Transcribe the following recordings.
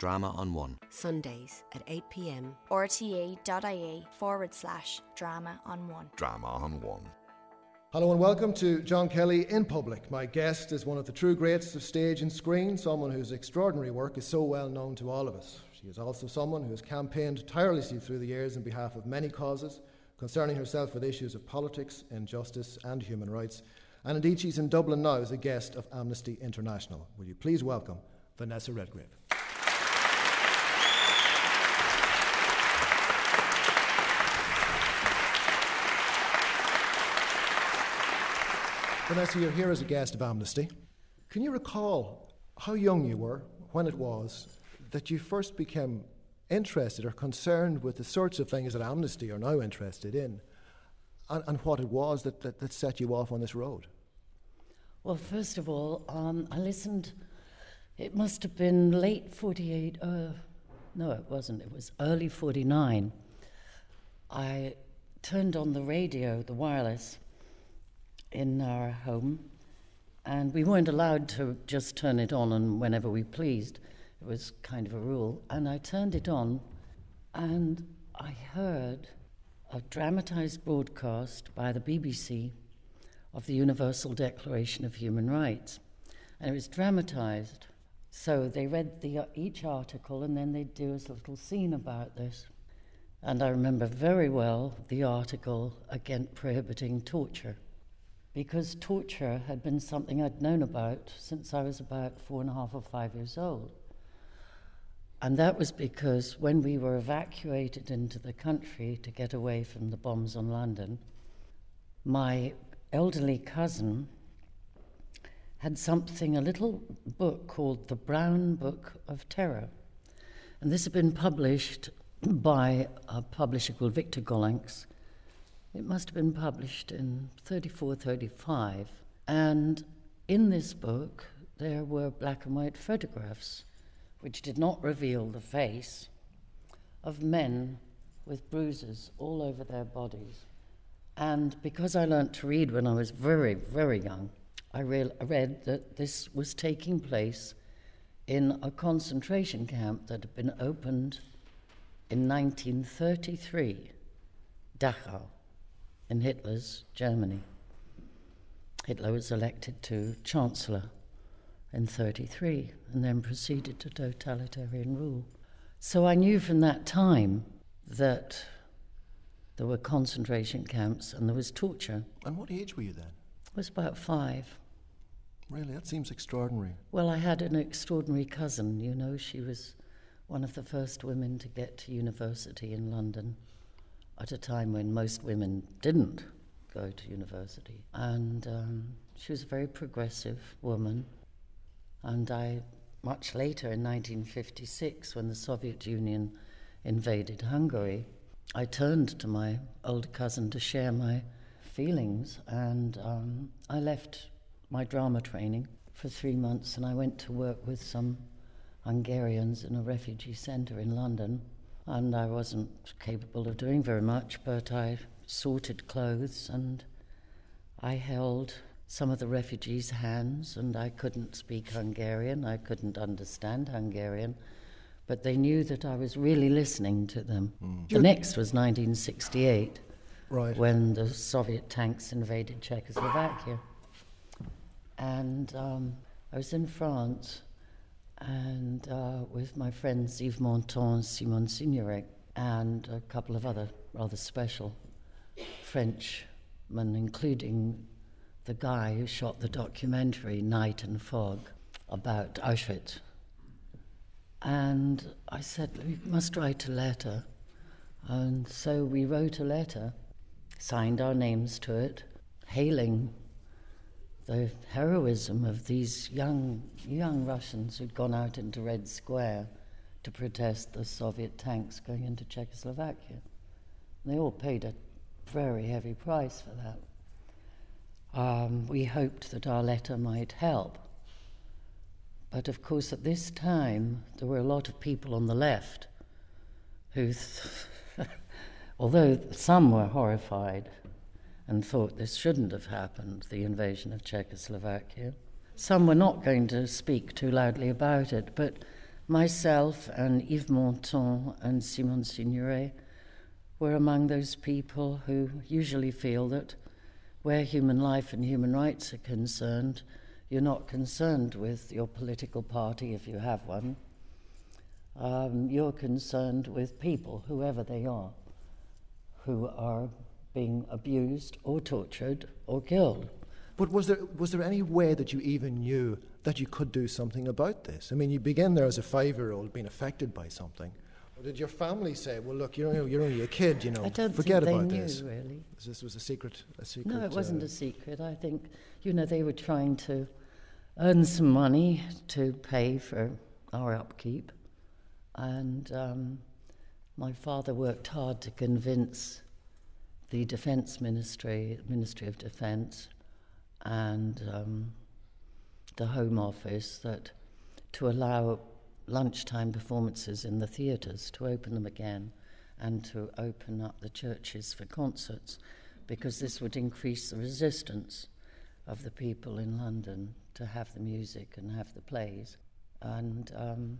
Drama on One. Sundays at 8 pm. rte.ie forward slash drama on one. Drama on One. Hello and welcome to John Kelly in Public. My guest is one of the true greats of stage and screen, someone whose extraordinary work is so well known to all of us. She is also someone who has campaigned tirelessly through the years in behalf of many causes, concerning herself with issues of politics, injustice, and human rights. And indeed, she's in Dublin now as a guest of Amnesty International. Will you please welcome Vanessa Redgrave? Vanessa, you're here as a guest of Amnesty. Can you recall how young you were when it was that you first became interested or concerned with the sorts of things that Amnesty are now interested in and, and what it was that, that, that, set you off on this road? Well, first of all, um, I listened, it must have been late 48, uh, no, it wasn't, it was early 49. I turned on the radio, the wireless in our home, and we weren't allowed to just turn it on and whenever we pleased. It was kind of a rule. And I turned it on, and I heard a dramatized broadcast by the BBC of the Universal Declaration of Human Rights. And it was dramatized. So they read the, uh, each article and then they'd do a little scene about this. And I remember very well the article against prohibiting torture because torture had been something I'd known about since I was about four and a half or five years old. And that was because when we were evacuated into the country to get away from the bombs on London, my elderly cousin had something, a little book called The Brown Book of Terror. And this had been published by a publisher called Victor Gollancz it must have been published in 34, 35. And in this book, there were black and white photographs, which did not reveal the face, of men with bruises all over their bodies. And because I learnt to read when I was very, very young, I re- read that this was taking place in a concentration camp that had been opened in 1933, Dachau in Hitler's Germany. Hitler was elected to Chancellor in 33 and then proceeded to totalitarian rule. So I knew from that time that there were concentration camps and there was torture. And what age were you then? I was about five. Really? That seems extraordinary. Well, I had an extraordinary cousin, you know. She was one of the first women to get to university in London at a time when most women didn't go to university. And um, she was a very progressive woman. And I, much later in 1956, when the Soviet Union invaded Hungary, I turned to my older cousin to share my feelings. And um, I left my drama training for three months and I went to work with some Hungarians in a refugee centre in London and I wasn't capable of doing very much, but I sorted clothes and I held some of the refugees' hands, and I couldn't speak Hungarian, I couldn't understand Hungarian, but they knew that I was really listening to them. Mm. The next was 1968, right. when the Soviet tanks invaded Czechoslovakia. And um, I was in France and uh, with my friends Yves Montand, Simone Signoret, and a couple of other rather special Frenchmen, including the guy who shot the documentary Night and Fog about Auschwitz. And I said, We must write a letter. And so we wrote a letter, signed our names to it, hailing the heroism of these young, young Russians who'd gone out into Red Square to protest the Soviet tanks going into Czechoslovakia. They all paid a very heavy price for that. Um, we hoped that our letter might help. But of course, at this time, there were a lot of people on the left who, th- although some were horrified, and thought this shouldn't have happened, the invasion of Czechoslovakia. Some were not going to speak too loudly about it, but Myself and Yves Montand and Simone Signoret were among those people who usually feel that where human life and human rights are concerned, you're not concerned with your political party if you have one. Um, you're concerned with people, whoever they are, who are being abused or tortured or killed. But was there, was there any way that you even knew that you could do something about this? I mean, you begin there as a five year old being affected by something. Or did your family say, well, look, you're, you're only a kid, you know, I don't forget think about they knew, this? really. This was a secret, a secret. No, it wasn't uh, a secret. I think, you know, they were trying to earn some money to pay for our upkeep. And um, my father worked hard to convince the Defence Ministry, Ministry of Defence, and um, the Home Office that to allow lunchtime performances in the theatres, to open them again, and to open up the churches for concerts, because this would increase the resistance of the people in London to have the music and have the plays. And um,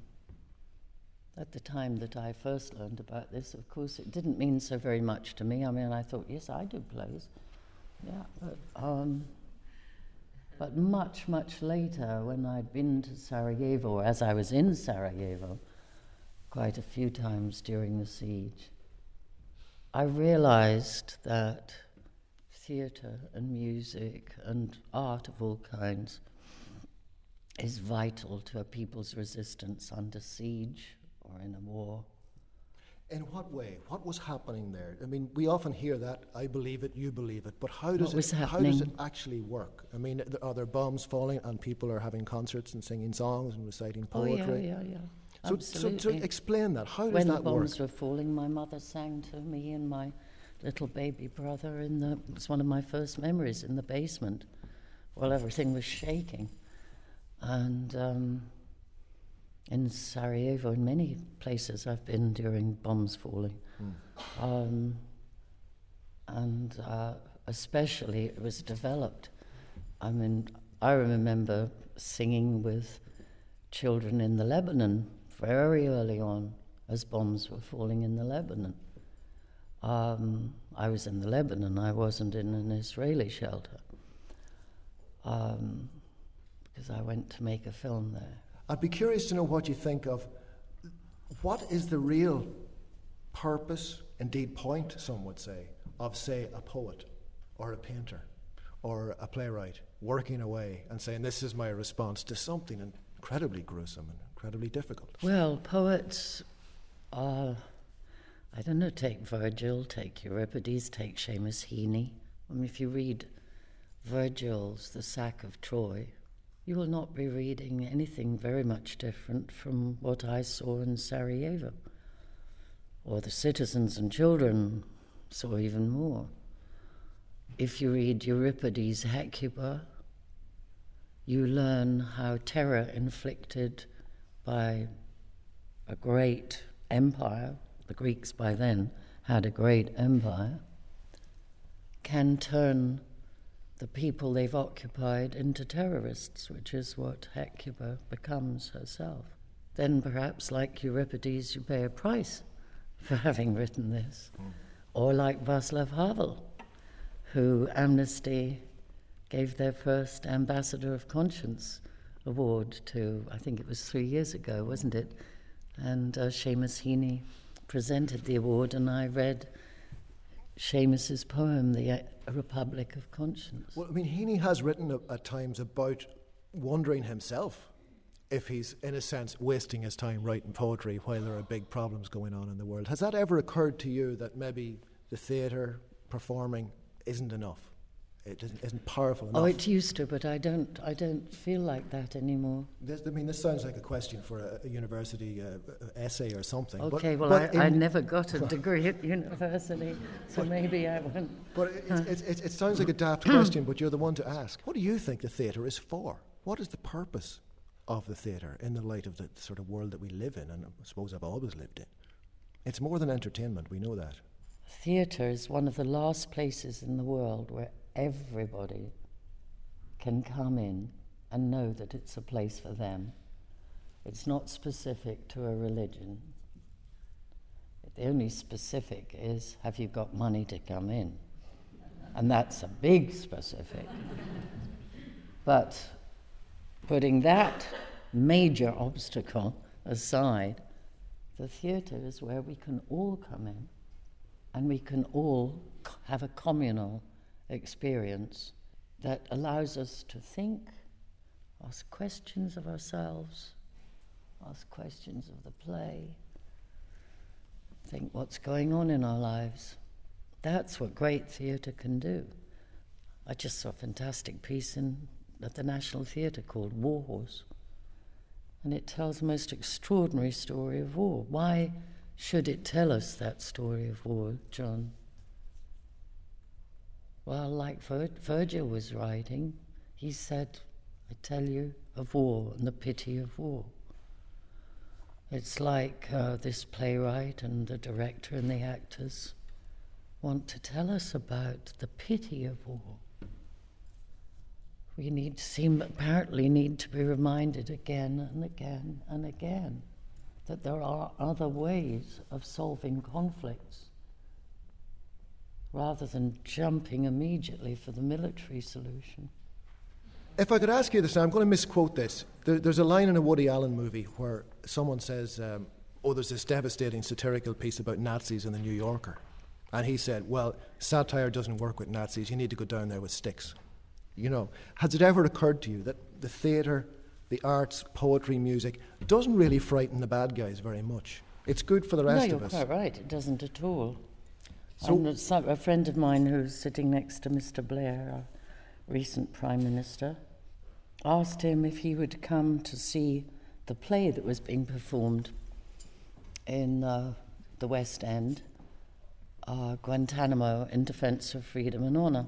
at the time that I first learned about this, of course, it didn't mean so very much to me. I mean, I thought, yes, I do plays. Yeah, but, um, but much, much later, when I'd been to Sarajevo, as I was in Sarajevo quite a few times during the siege, I realized that theatre and music and art of all kinds is vital to a people's resistance under siege or in a war. In what way? What was happening there? I mean, we often hear that, I believe it, you believe it, but how does, it, how does it actually work? I mean, are there bombs falling and people are having concerts and singing songs and reciting poetry? Oh, yeah, yeah, yeah. So, so Absolutely. to explain that, how does when the that work? bombs were falling, my mother sang to me and my little baby brother in the. It's one of my first memories in the basement, while everything was shaking, and um, in Sarajevo, in many places I've been during bombs falling, um, and uh, especially it was developed. I mean, I remember singing with children in the Lebanon very early on as bombs were falling in the Lebanon. Um, I was in the Lebanon, I wasn't in an Israeli shelter um, because I went to make a film there. I'd be curious to know what you think of what is the real purpose, indeed point, some would say, of, say, a poet or a painter or a playwright working away and saying, This is my response to something incredibly gruesome and incredibly difficult. Well, poets are, I don't know, take Virgil, take Euripides, take Seamus Heaney. I mean, if you read Virgil's The Sack of Troy, you will not be reading anything very much different from what I saw in Sarajevo. Or the citizens and children saw even more. If you read Euripides' Hecuba, you learn how terror inflicted by a great empire, the Greeks by then had a great empire, can turn the people they've occupied into terrorists, which is what Hecuba becomes herself. Then perhaps, like Euripides, you pay a price for having written this. Or like Václav Havel, who Amnesty gave their first Ambassador of Conscience award to, I think it was three years ago, wasn't it? And uh, Seamus Heaney presented the award, and I read Seamus's poem, The Republic of Conscience. Well, I mean, Heaney has written a- at times about wondering himself if he's, in a sense, wasting his time writing poetry while there are big problems going on in the world. Has that ever occurred to you that maybe the theatre performing isn't enough? It isn't, isn't powerful enough? Oh, it used to, but I don't. I don't feel like that anymore. This, I mean, this sounds like a question for a, a university uh, essay or something. but- Okay, well, but I, I never got a degree at university, so maybe I won't. But it, it, it, it sounds like a daft question, but you're the one to ask. What do you think the theatre is for? What is the purpose of the theatre in the light of the sort of world that we live in, and I suppose I've always lived in? It's more than entertainment, we know that. Theatre is one of the last places in the world where everybody can come in and know that it's a place for them. It's not specific to a religion. The only specific is have you got money to come in? And that's a big specific. but putting that major obstacle aside, the theatre is where we can all come in and we can all have a communal experience that allows us to think, ask questions of ourselves, ask questions of the play, think what's going on in our lives. That's what great theatre can do. I just saw a fantastic piece in, at the National Theatre called War Horse, and it tells the most extraordinary story of war. Why should it tell us that story of war, John? Well, like Vir- Virgil was writing, he said, I tell you of war and the pity of war. It's like uh, this playwright and the director and the actors want to tell us about the pity of war. We need seem apparently need to be reminded again and again and again that there are other ways of solving conflicts rather than jumping immediately for the military solution. If I could ask you this, I'm going to misquote this. There, there's a line in a Woody Allen movie where someone says, um, Oh, there's this devastating satirical piece about Nazis in the New Yorker. And he said, Well, satire doesn't work with Nazis. You need to go down there with sticks. You know, has it ever occurred to you that the theatre, the arts, poetry, music doesn't really frighten the bad guys very much? It's good for the rest no, of you're us. quite right. It doesn't at all. So- I'm a, friend of mine who's sitting next to Mr. Blair, our recent Prime Minister, asked him if he would come to see the play that was being performed in uh, the West End, uh, Guantanamo in Defense of Freedom and Honor.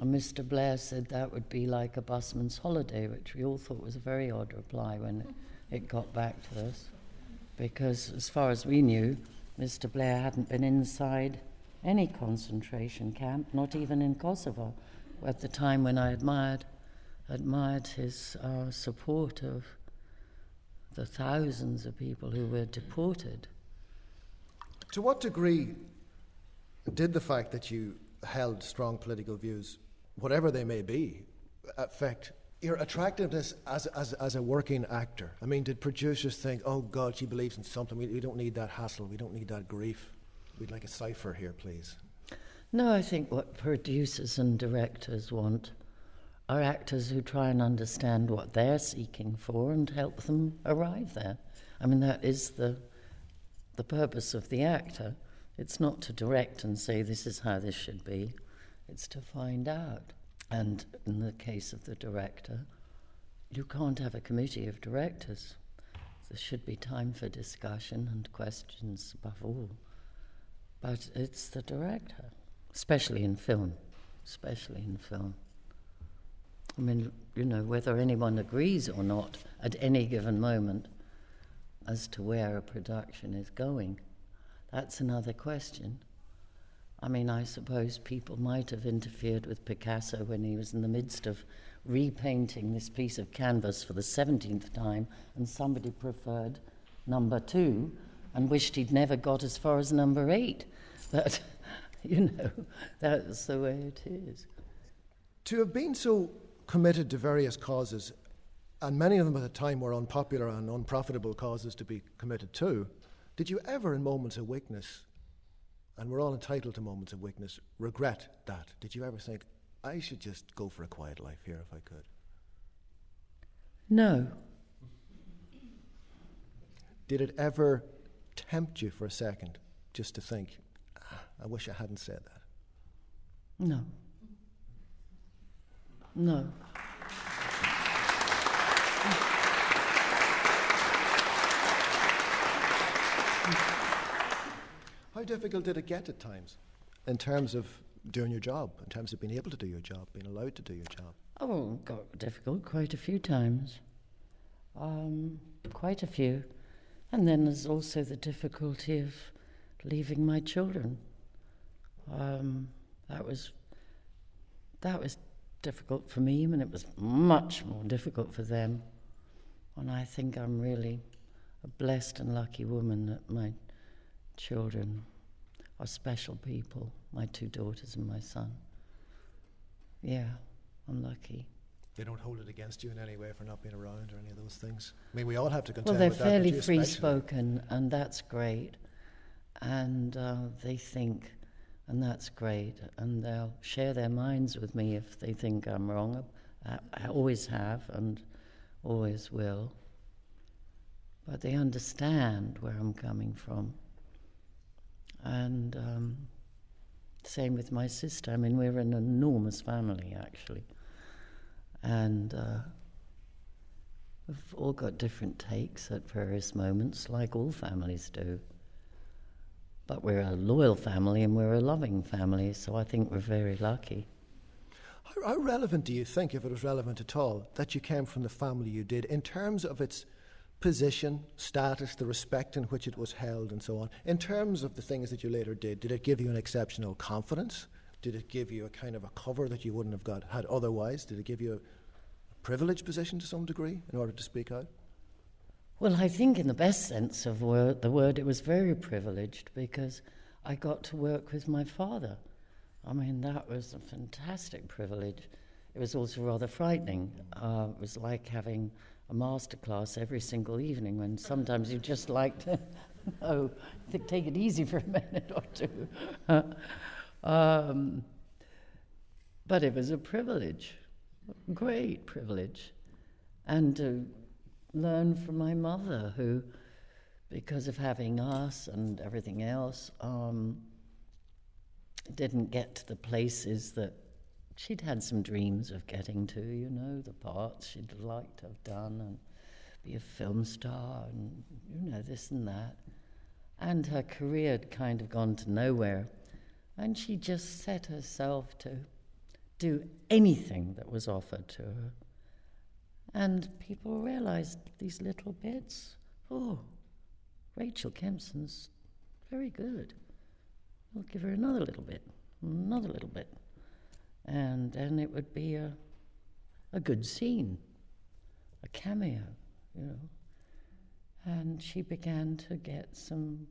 And Mr. Blair said that would be like a busman's holiday, which we all thought was a very odd reply when it got back to us. Because, as far as we knew, Mr. Blair hadn't been inside any concentration camp, not even in Kosovo, at the time when I admired, admired his uh, support of the thousands of people who were deported. To what degree did the fact that you held strong political views, whatever they may be, affect your attractiveness as, as, as a working actor? I mean, did producers think, oh God, she believes in something, we, we don't need that hassle, we don't need that grief? We'd like a cipher here, please. No, I think what producers and directors want are actors who try and understand what they're seeking for and help them arrive there. I mean, that is the, the purpose of the actor. It's not to direct and say, this is how this should be, it's to find out. And in the case of the director, you can't have a committee of directors. There should be time for discussion and questions above all. But it's the director, especially in film, especially in film. I mean, you know, whether anyone agrees or not at any given moment as to where a production is going, that's another question. I mean, I suppose people might have interfered with Picasso when he was in the midst of repainting this piece of canvas for the 17th time, and somebody preferred number two and wished he'd never got as far as number eight. But, you know, that's the way it is. To have been so committed to various causes, and many of them at the time were unpopular and unprofitable causes to be committed to, did you ever, in moments of weakness, and we're all entitled to moments of weakness, regret that? Did you ever think, I should just go for a quiet life here if I could? No, Did it ever tempt you for a second just to think, "Ah, I wish I hadn't said that? no, no. How difficult did it get at times in terms of doing your job, in terms of being able to do your job, being allowed to do your job? Oh, it got difficult quite a few times. Um, quite a few. And then there's also the difficulty of leaving my children. Um, that was that was difficult for me, and it was much more difficult for them. And I think I'm really a blessed and lucky woman that my children are special people, my two daughters and my son. Yeah, I'm lucky. They don't hold it against you in any way for not being around or any of those things. I mean, we all have to contend Well, they're with fairly free spoken, and that's great. And uh, they think, and that's great. And they'll share their minds with me if they think I'm wrong. I, I always have and always will. But they understand where I'm coming from. And um, same with my sister. I mean, we're an enormous family, actually. And uh, we've all got different takes at various moments, like all families do. But we're a loyal family and we're a loving family, so I think we're very lucky. How, how relevant do you think, if it was relevant at all, that you came from the family you did in terms of its position, status, the respect in which it was held, and so on? In terms of the things that you later did, did it give you an exceptional confidence? Did it give you a kind of a cover that you wouldn't have got had otherwise? Did it give you a, a privileged position to some degree in order to speak out? Well, I think, in the best sense of the word, it was very privileged because I got to work with my father. I mean, that was a fantastic privilege. It was also rather frightening. Uh, it was like having a master class every single evening when sometimes you just like to, oh, take it easy for a minute or two. um, but it was a privilege, a great privilege. And to learn from my mother, who, because of having us and everything else, um, didn't get to the places that she'd had some dreams of getting to, you know, the parts she'd like to have done and be a film star and, you know, this and that. And her career had kind of gone to nowhere. And she just set herself to do anything that was offered to her. And people realized these little bits. Oh, Rachel Kempson's very good. We'll give her another little bit, another little bit. And then it would be a, a good scene, a cameo, you know. And she began to get some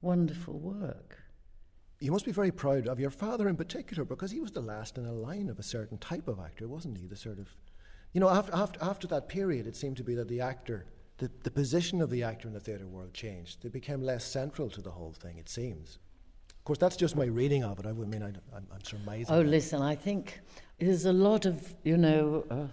wonderful work. You must be very proud of your father in particular because he was the last in a line of a certain type of actor, wasn't he? The sort of, you know, after, after, after that period, it seemed to be that the actor, the, the position of the actor in the theatre world changed. It became less central to the whole thing, it seems. Of course, that's just my reading of it. I mean, I, I'm, I'm surmising. Oh, that. listen, I think there's a lot of, you know, uh,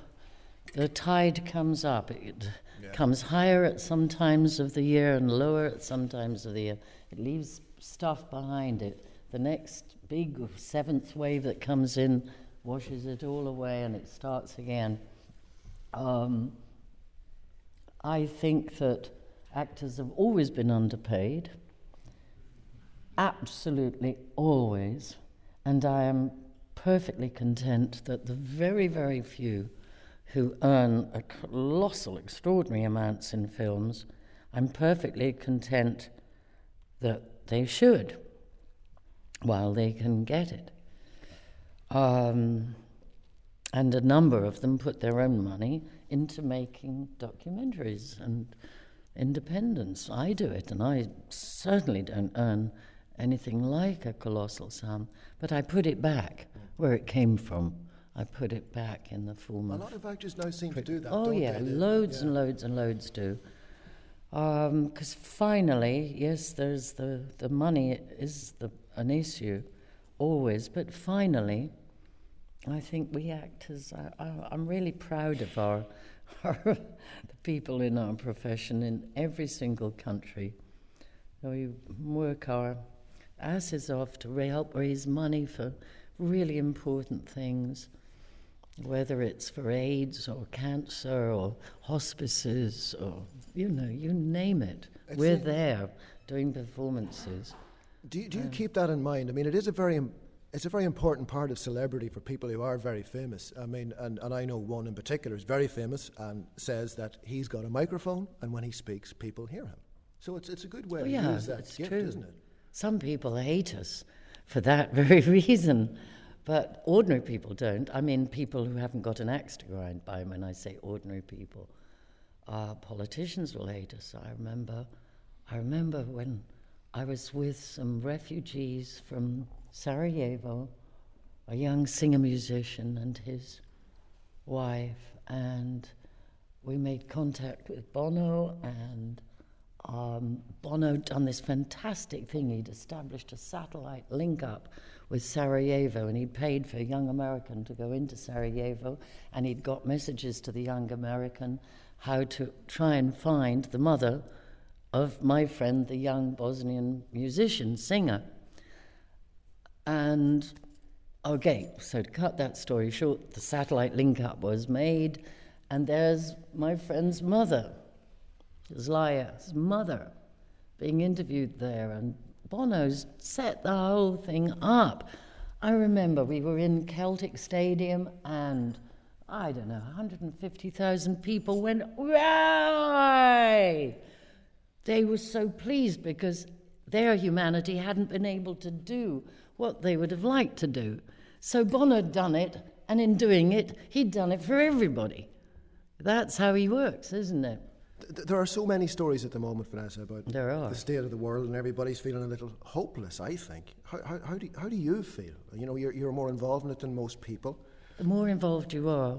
the tide comes up. It Yeah. comes higher at some times of the year and lower at some times of the year. It leaves stuff behind it. The next big seventh wave that comes in washes it all away and it starts again. Um, I think that actors have always been underpaid absolutely always, and I am perfectly content that the very, very few who earn a colossal, extraordinary amounts in films, I'm perfectly content that they should while they can get it. Um, and a number of them put their own money into making documentaries and independence. I do it, and I certainly don't earn anything like a colossal sum, but I put it back where it came from. I put it back in the form A lot of actors now seem to do that. Oh yeah, they? Loads yeah. and loads and loads do. Um, because finally, yes, there's the the money is the an issue, always. But finally, I think we actors. I, uh, I, uh, I'm really proud of our, our the people in our profession in every single country. We work our asses off to help raise money for really important things whether it's for AIDS or cancer or hospices or, you know, you name it. It's We're there doing performances. Do you, do you um, keep that in mind? I mean, it is a very it's a very important part of celebrity for people who are very famous. I mean, and, and I know one in particular is very famous and says that he's got a microphone, and when he speaks, people hear him. So it's it's a good way Oh, to use that gift, true. isn't it? Some people hate us for that very reason, but ordinary people don't. I mean, people who haven't got an axe to grind by when I say ordinary people. uh, politicians will hate us. I remember, I remember when I was with some refugees from Sarajevo, a young singer musician and his wife, and we made contact with Bono, and um, Bono done this fantastic thing. He'd established a satellite link up with Sarajevo, and he'd paid for a young American to go into Sarajevo, and he'd got messages to the young American how to try and find the mother of my friend, the young Bosnian musician, singer. And okay, so to cut that story short, the satellite link up was made, and there's my friend's mother, Zlaya's mother, being interviewed there, and Bono's set the whole thing up. I remember we were in Celtic Stadium and I don't know, 150,000 people went, Way! They were so pleased because their humanity hadn't been able to do what they would have liked to do. So Bono'd done it, and in doing it, he'd done it for everybody. That's how he works, isn't it? There are so many stories at the moment, Vanessa, about the state of the world, and everybody's feeling a little hopeless, I think. How, how, how, do, how do you feel? You know, you're, you're more involved in it than most people. The more involved you are,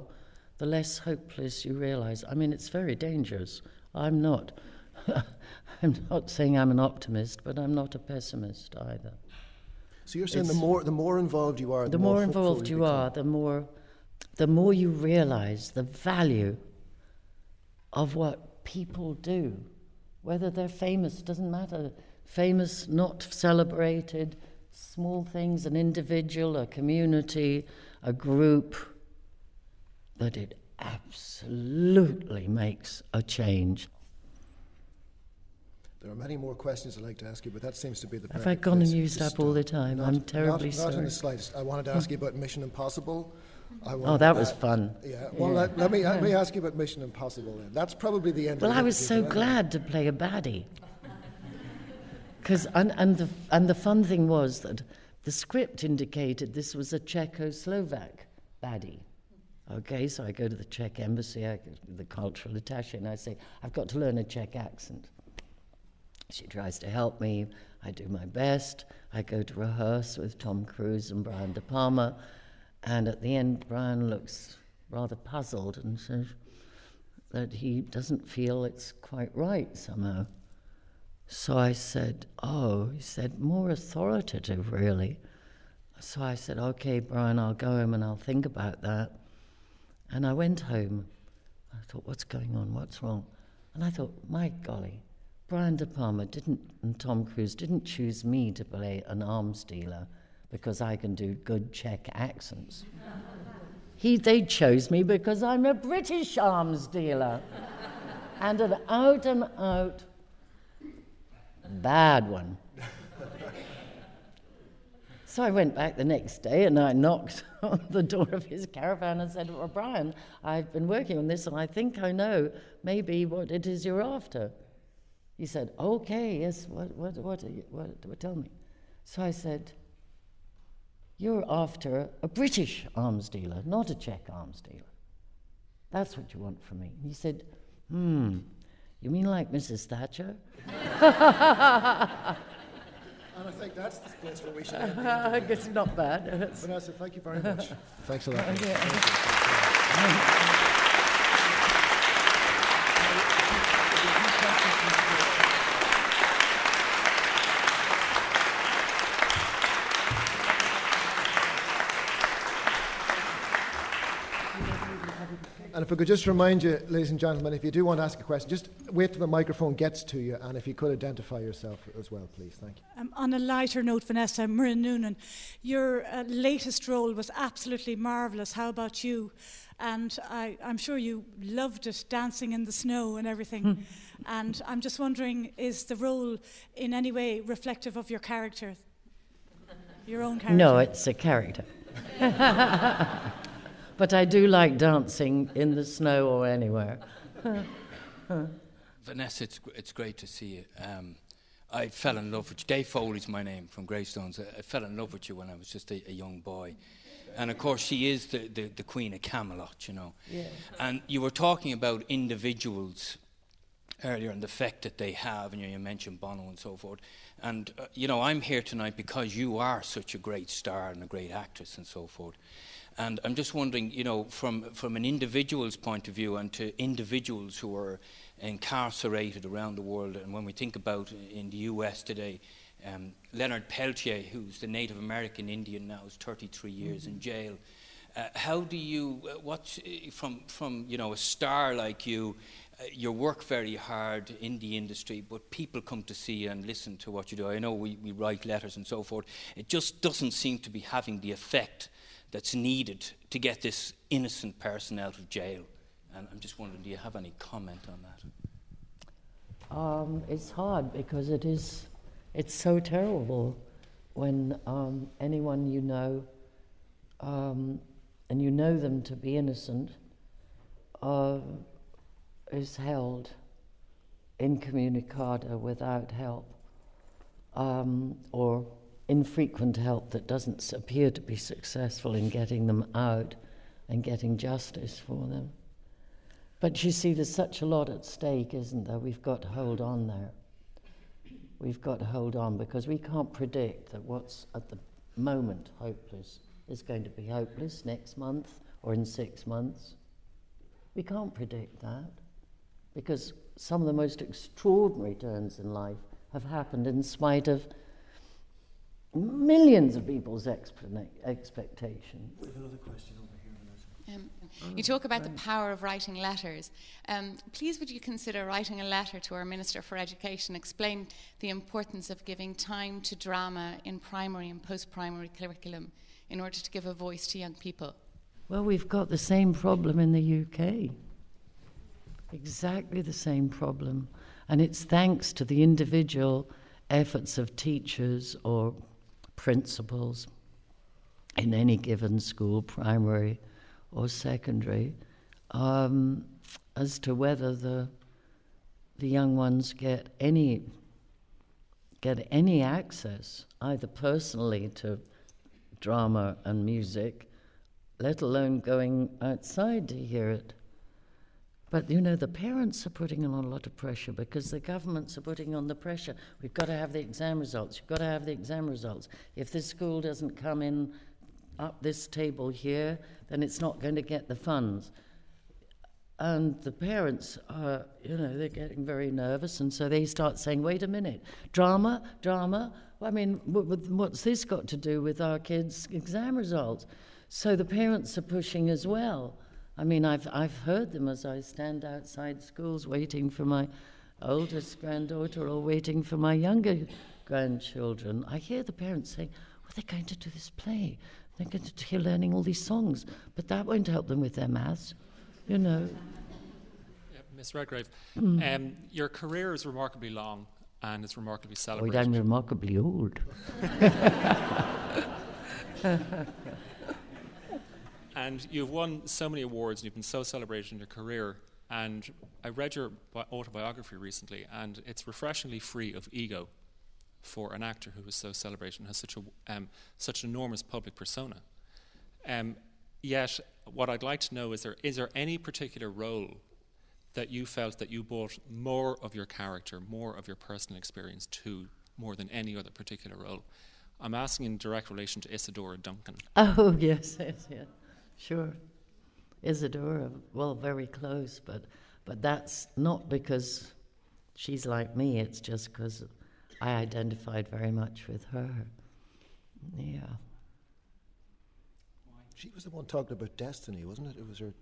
the less hopeless you realise. I mean, it's very dangerous. I'm not. I'm not saying I'm an optimist, but I'm not a pessimist either. So you're saying the more the more involved you are, the, the more, more involved you, are, the more the more you realise the value of what people do, whether they're famous doesn't matter. Famous, not celebrated, small things, an individual, a community, a group, that it absolutely makes a change. There are many more questions I'd like to ask you, but that seems to be the. Have I gone and used up all the time? Not, I'm terribly not, sorry. Not in the slightest. I wanted to ask you about Mission Impossible. oh, that was fun. Yeah. Well, yeah. Let, let, me let me ask you about Mission Impossible. Then that's probably the end. Well, I was so glad to play a baddie. Because and, and the and the fun thing was that the script indicated this was a Czechoslovak baddie. Okay, so I go to the Czech embassy, I go to the cultural attaché, and I say, I've got to learn a Czech accent. She tries to help me. I do my best. I go to rehearse with Tom Cruise and Brian De Palma. And at the end, Brian looks rather puzzled and says that he doesn't feel it's quite right somehow. So I said, Oh, he said, more authoritative, really. So I said, Okay, Brian, I'll go home and I'll think about that. And I went home. I thought, what's going on? What's wrong? And I thought, my golly, Brian De Palma didn't, and Tom Cruise didn't choose me to play an arms dealer because I can do good Czech accents. he, they chose me because I'm a British arms dealer and an out and out bad one. So I went back the next day and I knocked on the door of his caravan and said, Well, Brian, I've been working on this and I think I know maybe what it is you're after. He said, Okay, yes, what, what, what, you, what, what, tell me. So I said, You're after a British arms dealer, not a Czech arms dealer. That's what you want from me. he said, Hmm, you mean like Mrs. Thatcher? And I think that's the place where we should end. I guess not bad. Vanessa, thank you very much. Thanks a lot. And if I could just remind you, ladies and gentlemen, if you do want to ask a question, just wait till the microphone gets to you, and if you could identify yourself as well, please. Thank you. Um, on a lighter note, Vanessa Muireann Noonan, your uh, latest role was absolutely marvellous. How about you? And I, am sure you loved it, dancing in the snow and everything. Hmm. and I'm just wondering, is the role in any way reflective of your character? Your own character? No, it's a character. But I do like dancing in the snow or anywhere. Vanessa, it's, it's great to see you. Um, I fell in love with you. Dave Foley's my name from Greystones. I, I, fell in love with you when I was just a, a young boy. And of course, she is the, the, the Queen of Camelot, you know. Yeah. And you were talking about individuals earlier and the effect that they have, and you, you mentioned Bono and so forth. And, uh, you know, I'm here tonight because you are such a great star and a great actress and so forth. And I'm just wondering, you know, from, from an individual's point of view and to individuals who are incarcerated around the world, and when we think about in the US today, um, Leonard Peltier, who's the Native American Indian now, is 33 years mm-hmm. in jail. Uh, how do you, uh, what's, uh, from, from, you know, a star like you, uh, you work very hard in the industry, but people come to see you and listen to what you do. I know we, we write letters and so forth. It just doesn't seem to be having the effect that's needed to get this innocent person out of jail. And I'm just wondering, do you have any comment on that? Um, it's hard because it is, it's so terrible when um, anyone you know, um, and you know them to be innocent, uh, is held incommunicado without help um, or infrequent help that doesn't appear to be successful in getting them out and getting justice for them. But you see, there's such a lot at stake, isn't there? We've got to hold on there. We've got to hold on because we can't predict that what's at the moment hopeless is going to be hopeless next month or in six months. We can't predict that because some of the most extraordinary turns in life have happened in spite of millions of people's expectations. We have another question over here. Um, you talk about the power of writing letters. Um, please, would you consider writing a letter to our Minister for Education, explain the importance of giving time to drama in primary and post primary curriculum in order to give a voice to young people? Well, we've got the same problem in the UK. Exactly the same problem. And it's thanks to the individual efforts of teachers or principals in any given school, primary or secondary, um, as to whether the the young ones get any get any access either personally to drama and music, let alone going outside to hear it. But you know, the parents are putting on a lot of pressure because the governments are putting on the pressure. We've got to have the exam results. You've got to have the exam results. If this school doesn't come in up this table here, then it's not going to get the funds. And the parents are, you know, they're getting very nervous, and so they start saying, wait a minute, drama, drama. I mean, what's this got to do with our kids' exam results? So the parents are pushing as well. I mean, I've, I've heard them as I stand outside schools waiting for my oldest granddaughter or waiting for my younger grandchildren. I hear the parents saying, well, they're going to do this play. They're going to hear learning all these songs, but that won't help them with their maths, you know. Yeah, Miss Redgrave, mm. um, your career is remarkably long and it's remarkably celebrated. Oh, I'm remarkably old. And you've won so many awards and you've been so celebrated in your career. And I read your autobiography recently, and it's refreshingly free of ego for an actor who is so celebrated and has such, a, um, such an enormous public persona. Um, yet, what I'd like to know is there, is there any particular role that you felt that you brought more of your character, more of your personal experience to, more than any other particular role? I'm asking in direct relation to Isadora Duncan. Oh, yes, yes, yes. Sure. Isadora, well, very close, but, but that's not because she's like me, it's just because I identified very much with her. Yeah. She was the one talking about destiny, wasn't it? It was her.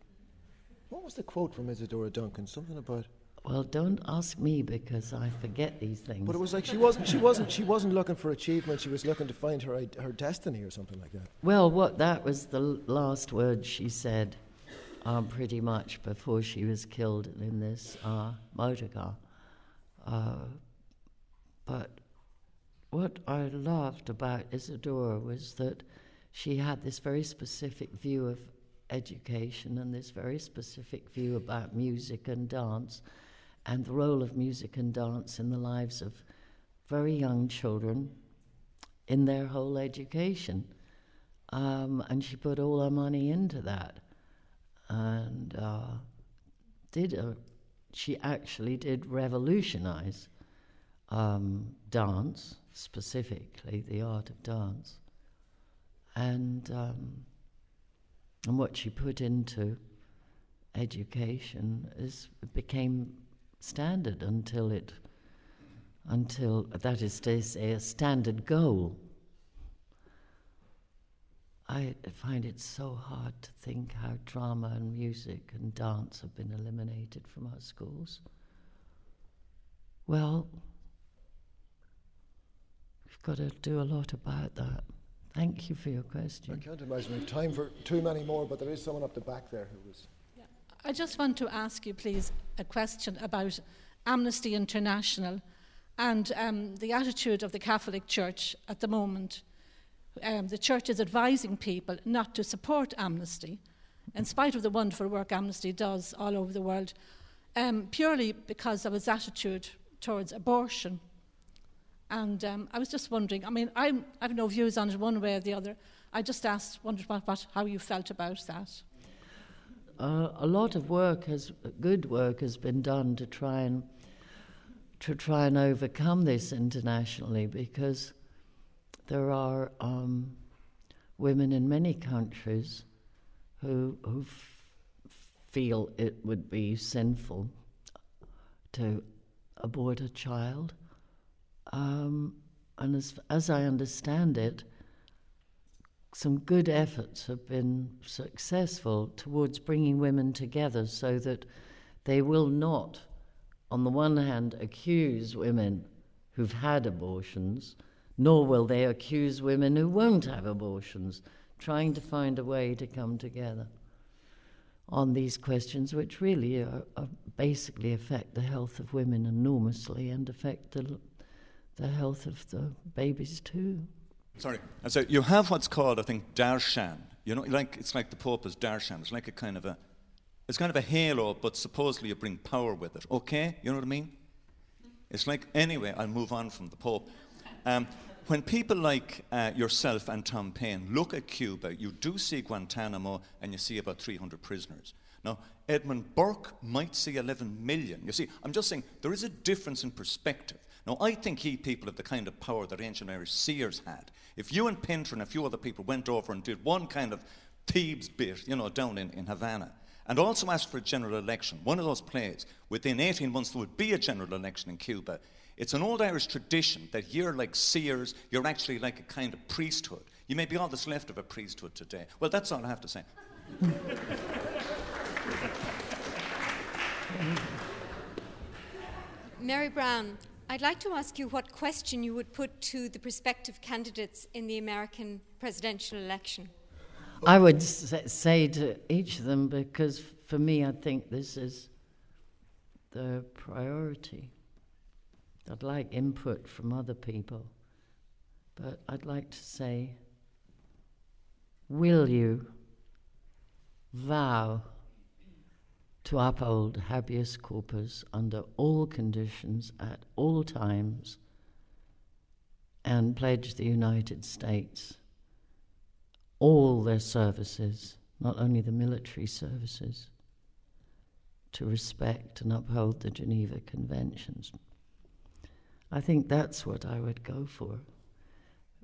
What was the quote from Isadora Duncan? Something about. Well, don't ask me because I forget these things. But it was like she wasn't she wasn't she wasn't looking for achievement. She was looking to find her her destiny or something like that. Well, what that was the last word she said, um, pretty much before she was killed in this uh, motor car. Uh, but what I loved about Isadora was that she had this very specific view of education and this very specific view about music and dance and the role of music and dance in the lives of very young children in their whole education. Um, and she put all her money into that. And uh, did a, she actually did revolutionize um, dance, specifically the art of dance. And, um, and what she put into education is became standard until it until that is to say a standard goal. I find it so hard to think how drama and music and dance have been eliminated from our schools. Well, we've got to do a lot about that. Thank you for your question. I can't imagine we have time for too many more, but there is someone up the back there who was. I just want to ask you, please, a question about Amnesty International and um, the attitude of the Catholic Church at the moment. Um, the Church is advising people not to support Amnesty, in spite of the wonderful work Amnesty does all over the world, um, purely because of its attitude towards abortion. And um, I was just wondering, I mean, I'm, I have no views on it one way or the other. I just asked, wondered what, what, how you felt about that. Uh, a lot of work has, good work has been done to try and to try and overcome this internationally because there are um, women in many countries who who f- feel it would be sinful to abort a child, um, and as as I understand it, some good efforts have been successful towards bringing women together so that they will not, on the one hand, accuse women who've had abortions, nor will they accuse women who won't have abortions, trying to find a way to come together on these questions, which really are, are basically affect the health of women enormously and affect the, the health of the babies too. Sorry. And so you have what's called, I think, darshan. You know, like it's like the Pope is darshan. It's like a kind of a, it's kind of a halo, but supposedly you bring power with it. Okay, you know what I mean? It's like anyway. I'll move on from the Pope. Um, when people like uh, yourself and Tom Paine look at Cuba, you do see Guantanamo and you see about 300 prisoners. Now, Edmund Burke might see 11 million. You see, I'm just saying there is a difference in perspective. Now, I think he people have the kind of power that ancient Irish seers had. If you and Pinter and a few other people went over and did one kind of Thebes bit, you know, down in, in Havana, and also asked for a general election, one of those plays, within 18 months there would be a general election in Cuba. It's an old Irish tradition that you're like seers, you're actually like a kind of priesthood. You may be all that's left of a priesthood today. Well, that's all I have to say. Mary Brown, I'd like to ask you what question you would put to the prospective candidates in the American presidential election. I would say to each of them, because for me, I think this is the priority. I'd like input from other people, but I'd like to say, will you vow to uphold habeas corpus under all conditions at all times and pledge the United States all their services, not only the military services, to respect and uphold the Geneva Conventions. I think that's what I would go for,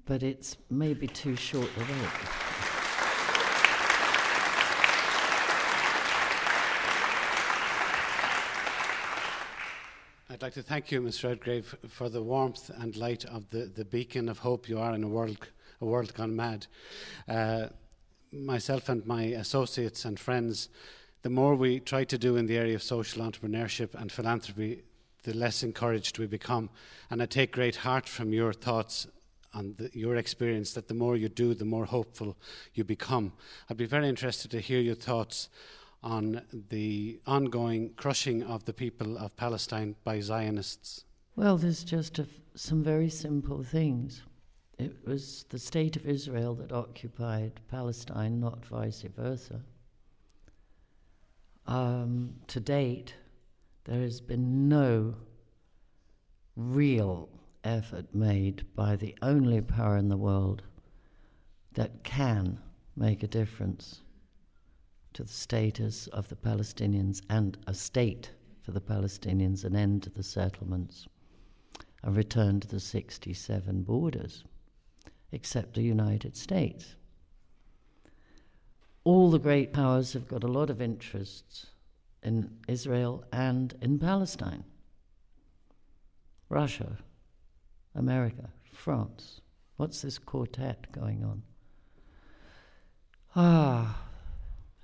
but it's maybe too short a wait. I'd like to thank you, Mr. Redgrave, for the warmth and light of the, the beacon of hope you are in a world, a world gone mad. Uh, myself and my associates and friends, the more we try to do in the area of social entrepreneurship and philanthropy, the less encouraged we become. And I take great heart from your thoughts and the, your experience that the more you do, the more hopeful you become. I'd be very interested to hear your thoughts on the ongoing crushing of the people of Palestine by Zionists? Well, there's just some very simple things. It was the state of Israel that occupied Palestine, not vice versa. Um, to date, there has been no real effort made by the only power in the world that can make a difference to the status of the Palestinians and a state for the Palestinians, an end to the settlements, a return to the 67 borders, except the United States. All the great powers have got a lot of interests in Israel and in Palestine. Russia, America, France. What's this quartet going on? Ah,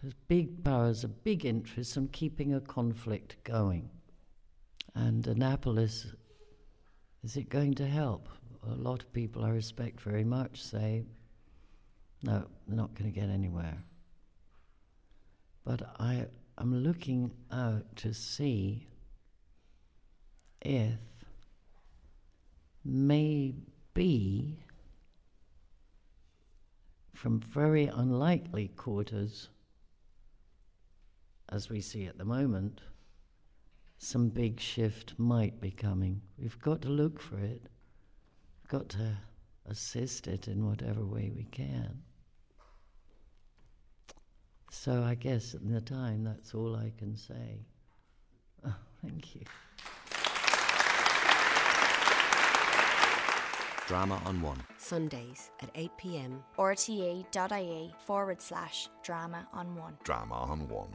there's big powers, a big interest in keeping a conflict going. And Annapolis, is it going to help? A lot of people I respect very much say, no, they're not going to get anywhere. But I am looking out to see if maybe from very unlikely quarters, as we see at the moment, some big shift might be coming. We've got to look for it, We've got to assist it in whatever way we can. So I guess in the time, that's all I can say. Oh, thank you. Drama on One. Sundays at 8 pm. rte.ie forward slash drama on one. Drama on One.